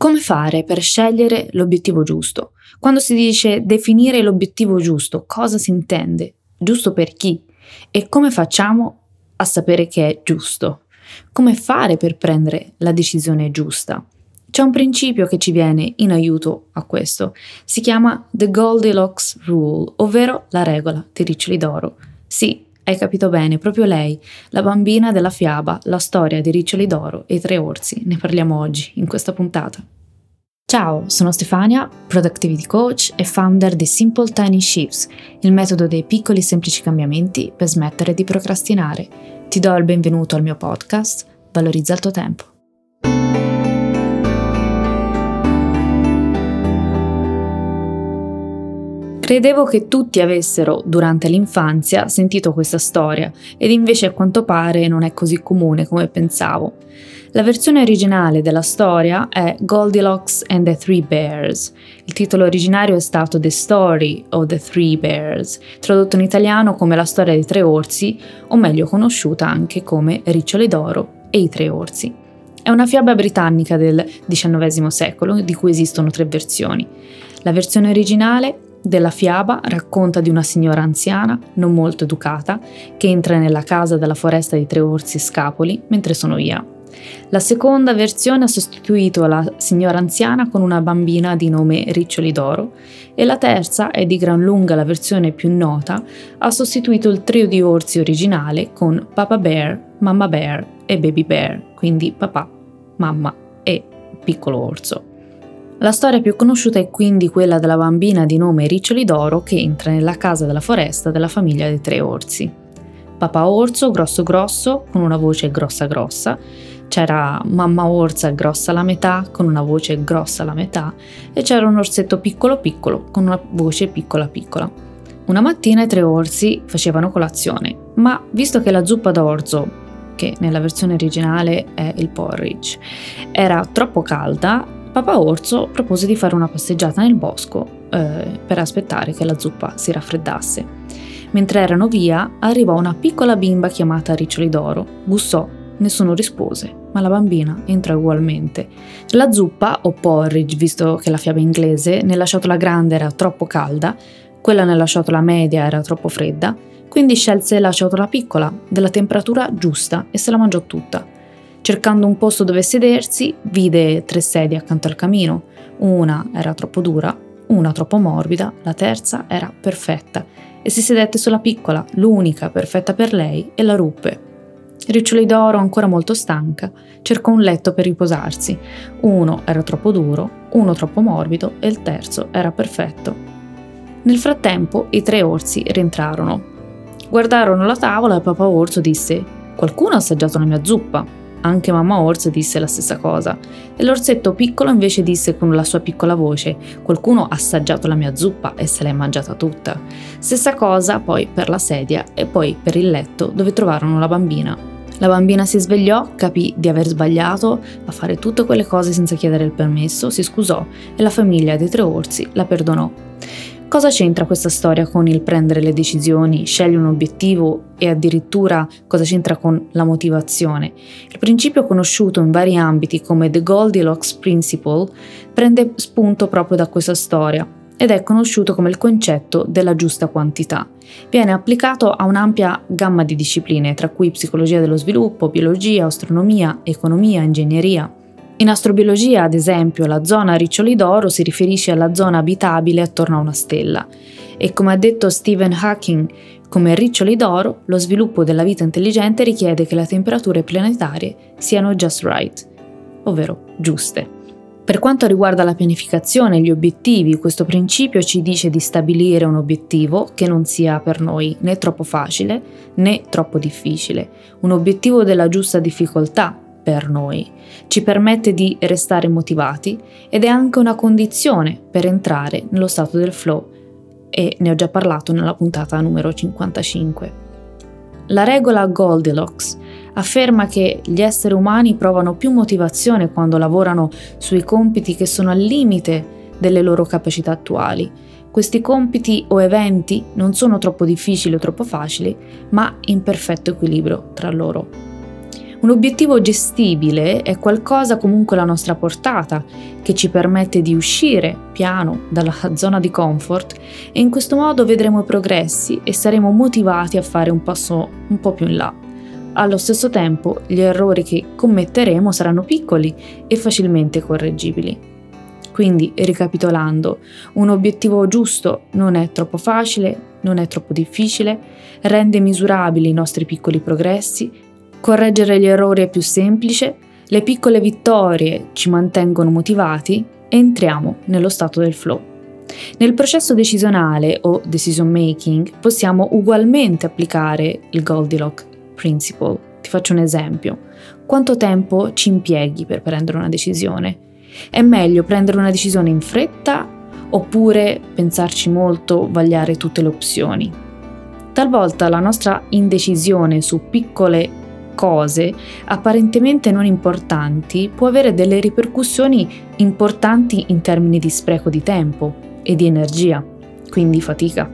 Come fare per scegliere l'obiettivo giusto? Quando si dice definire l'obiettivo giusto, cosa si intende? Giusto per chi? E come facciamo a sapere che è giusto? Come fare per prendere la decisione giusta? C'è un principio che ci viene in aiuto a questo. Si chiama The Goldilocks Rule, ovvero la regola dei riccioli d'oro. Sì, hai capito bene, proprio lei, la bambina della fiaba, la storia dei riccioli d'oro e i tre orsi. Ne parliamo oggi, in questa puntata. Ciao, sono Stefania, Productivity Coach e founder di Simple Tiny Shifts, il metodo dei piccoli semplici cambiamenti per smettere di procrastinare. Ti do il benvenuto al mio podcast, Valorizza il tuo tempo. Credevo che tutti avessero, durante l'infanzia, sentito questa storia, ed invece a quanto pare non è così comune come pensavo. La versione originale della storia è Goldilocks and the Three Bears. Il titolo originario è stato The Story of the Three Bears, tradotto in italiano come La storia dei tre orsi, o meglio conosciuta anche come Riccioli d'oro e i tre orsi. È una fiaba britannica del XIX secolo, di cui esistono tre versioni. La versione originale della fiaba racconta di una signora anziana, non molto educata, che entra nella casa della foresta di tre orsi scapoli mentre sono via. La seconda versione ha sostituito la signora anziana con una bambina di nome Riccioli d'Oro e la terza, e di gran lunga la versione più nota, ha sostituito il trio di orsi originale con Papa Bear, Mamma Bear e Baby Bear, quindi papà, mamma e piccolo orso. La storia più conosciuta è quindi quella della bambina di nome Riccioli d'Oro che entra nella casa della foresta della famiglia dei tre orsi. Papà orso, grosso grosso, con una voce grossa grossa, c'era mamma orsa grossa la metà, con una voce grossa la metà, e c'era un orsetto piccolo piccolo, con una voce piccola piccola. Una mattina i tre orsi facevano colazione, ma visto che la zuppa d'orzo, che nella versione originale è il porridge, era troppo calda, Papà Orso propose di fare una passeggiata nel bosco eh, per aspettare che la zuppa si raffreddasse. Mentre erano via, arrivò una piccola bimba chiamata Riccioli d'Oro. Bussò, nessuno rispose, ma la bambina entrò ugualmente. La zuppa, o porridge, visto che la fiaba inglese, nella ciotola grande era troppo calda, quella nella ciotola media era troppo fredda, quindi scelse la ciotola piccola, della temperatura giusta, e se la mangiò tutta. Cercando un posto dove sedersi, vide tre sedie accanto al camino. Una era troppo dura, una troppo morbida, la terza era perfetta e si sedette sulla piccola, l'unica perfetta per lei, e la ruppe. Riccioli d'oro, ancora molto stanca, cercò un letto per riposarsi. Uno era troppo duro, uno troppo morbido e il terzo era perfetto. Nel frattempo i tre orsi rientrarono. Guardarono la tavola e papà orso disse: Qualcuno ha assaggiato la mia zuppa. Anche mamma orso disse la stessa cosa. E l'orsetto piccolo invece disse con la sua piccola voce: Qualcuno ha assaggiato la mia zuppa e se l'è mangiata tutta. Stessa cosa poi per la sedia e poi per il letto dove trovarono la bambina. La bambina si svegliò, capì di aver sbagliato a fare tutte quelle cose senza chiedere il permesso, si scusò e la famiglia dei tre orsi la perdonò. Cosa c'entra questa storia con il prendere le decisioni, scegliere un obiettivo e addirittura cosa c'entra con la motivazione? Il principio conosciuto in vari ambiti come The Goldilocks Principle prende spunto proprio da questa storia ed è conosciuto come il concetto della giusta quantità. Viene applicato a un'ampia gamma di discipline, tra cui psicologia dello sviluppo, biologia, astronomia, economia, ingegneria, in astrobiologia, ad esempio, la zona riccioli d'oro si riferisce alla zona abitabile attorno a una stella e come ha detto Stephen Hawking, come riccioli d'oro, lo sviluppo della vita intelligente richiede che le temperature planetarie siano just right, ovvero giuste. Per quanto riguarda la pianificazione e gli obiettivi, questo principio ci dice di stabilire un obiettivo che non sia per noi né troppo facile né troppo difficile, un obiettivo della giusta difficoltà per noi, ci permette di restare motivati ed è anche una condizione per entrare nello stato del flow e ne ho già parlato nella puntata numero 55. La regola Goldilocks afferma che gli esseri umani provano più motivazione quando lavorano sui compiti che sono al limite delle loro capacità attuali. Questi compiti o eventi non sono troppo difficili o troppo facili, ma in perfetto equilibrio tra loro. Un obiettivo gestibile è qualcosa comunque alla nostra portata, che ci permette di uscire piano dalla zona di comfort e in questo modo vedremo progressi e saremo motivati a fare un passo un po' più in là. Allo stesso tempo gli errori che commetteremo saranno piccoli e facilmente correggibili. Quindi, ricapitolando, un obiettivo giusto non è troppo facile, non è troppo difficile, rende misurabili i nostri piccoli progressi Correggere gli errori è più semplice, le piccole vittorie ci mantengono motivati e entriamo nello stato del flow. Nel processo decisionale o decision making possiamo ugualmente applicare il Goldilocks Principle. Ti faccio un esempio. Quanto tempo ci impieghi per prendere una decisione? È meglio prendere una decisione in fretta oppure pensarci molto, vagliare tutte le opzioni? Talvolta la nostra indecisione su piccole cose apparentemente non importanti può avere delle ripercussioni importanti in termini di spreco di tempo e di energia, quindi fatica.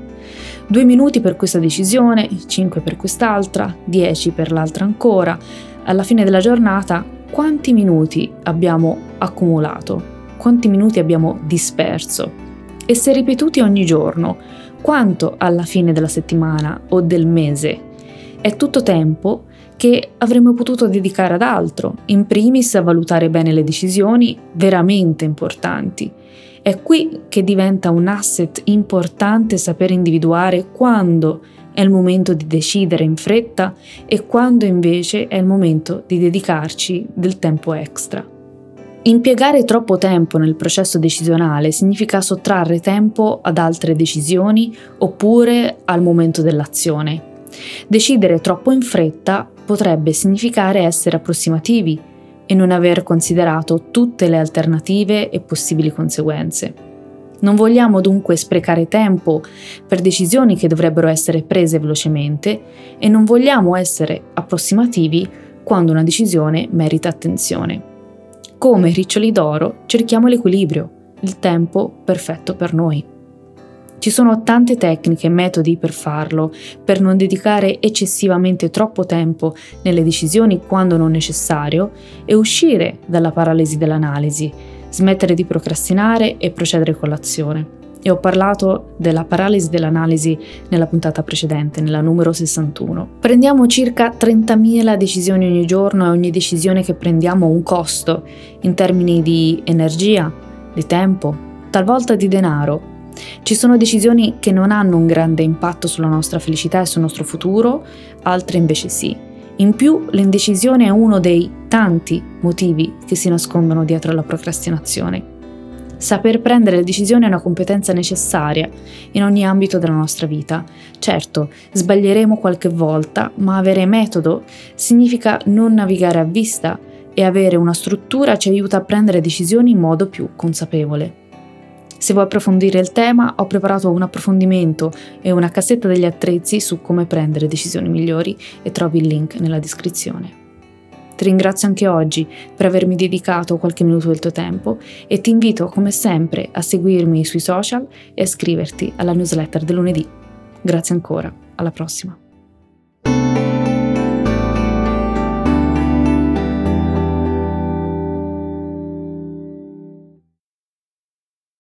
Due minuti per questa decisione, cinque per quest'altra, dieci per l'altra ancora. Alla fine della giornata, quanti minuti abbiamo accumulato? Quanti minuti abbiamo disperso? E se ripetuti ogni giorno, quanto alla fine della settimana o del mese? È tutto tempo che avremmo potuto dedicare ad altro, in primis a valutare bene le decisioni veramente importanti. È qui che diventa un asset importante saper individuare quando è il momento di decidere in fretta e quando invece è il momento di dedicarci del tempo extra. Impiegare troppo tempo nel processo decisionale significa sottrarre tempo ad altre decisioni oppure al momento dell'azione. Decidere troppo in fretta potrebbe significare essere approssimativi e non aver considerato tutte le alternative e possibili conseguenze. Non vogliamo dunque sprecare tempo per decisioni che dovrebbero essere prese velocemente e non vogliamo essere approssimativi quando una decisione merita attenzione. Come riccioli d'oro cerchiamo l'equilibrio, il tempo perfetto per noi. Ci sono tante tecniche e metodi per farlo, per non dedicare eccessivamente troppo tempo nelle decisioni quando non necessario e uscire dalla paralisi dell'analisi, smettere di procrastinare e procedere con l'azione. E ho parlato della paralisi dell'analisi nella puntata precedente, nella numero 61. Prendiamo circa 30.000 decisioni ogni giorno e ogni decisione che prendiamo ha un costo in termini di energia, di tempo, talvolta di denaro ci sono decisioni che non hanno un grande impatto sulla nostra felicità e sul nostro futuro, altre invece sì. In più, l'indecisione è uno dei tanti motivi che si nascondono dietro alla procrastinazione. Saper prendere le decisioni è una competenza necessaria in ogni ambito della nostra vita. Certo, sbaglieremo qualche volta, ma avere metodo significa non navigare a vista e avere una struttura ci aiuta a prendere decisioni in modo più consapevole. Se vuoi approfondire il tema, ho preparato un approfondimento e una cassetta degli attrezzi su come prendere decisioni migliori e trovi il link nella descrizione. Ti ringrazio anche oggi per avermi dedicato qualche minuto del tuo tempo e ti invito come sempre a seguirmi sui social e a iscriverti alla newsletter del lunedì. Grazie ancora, alla prossima.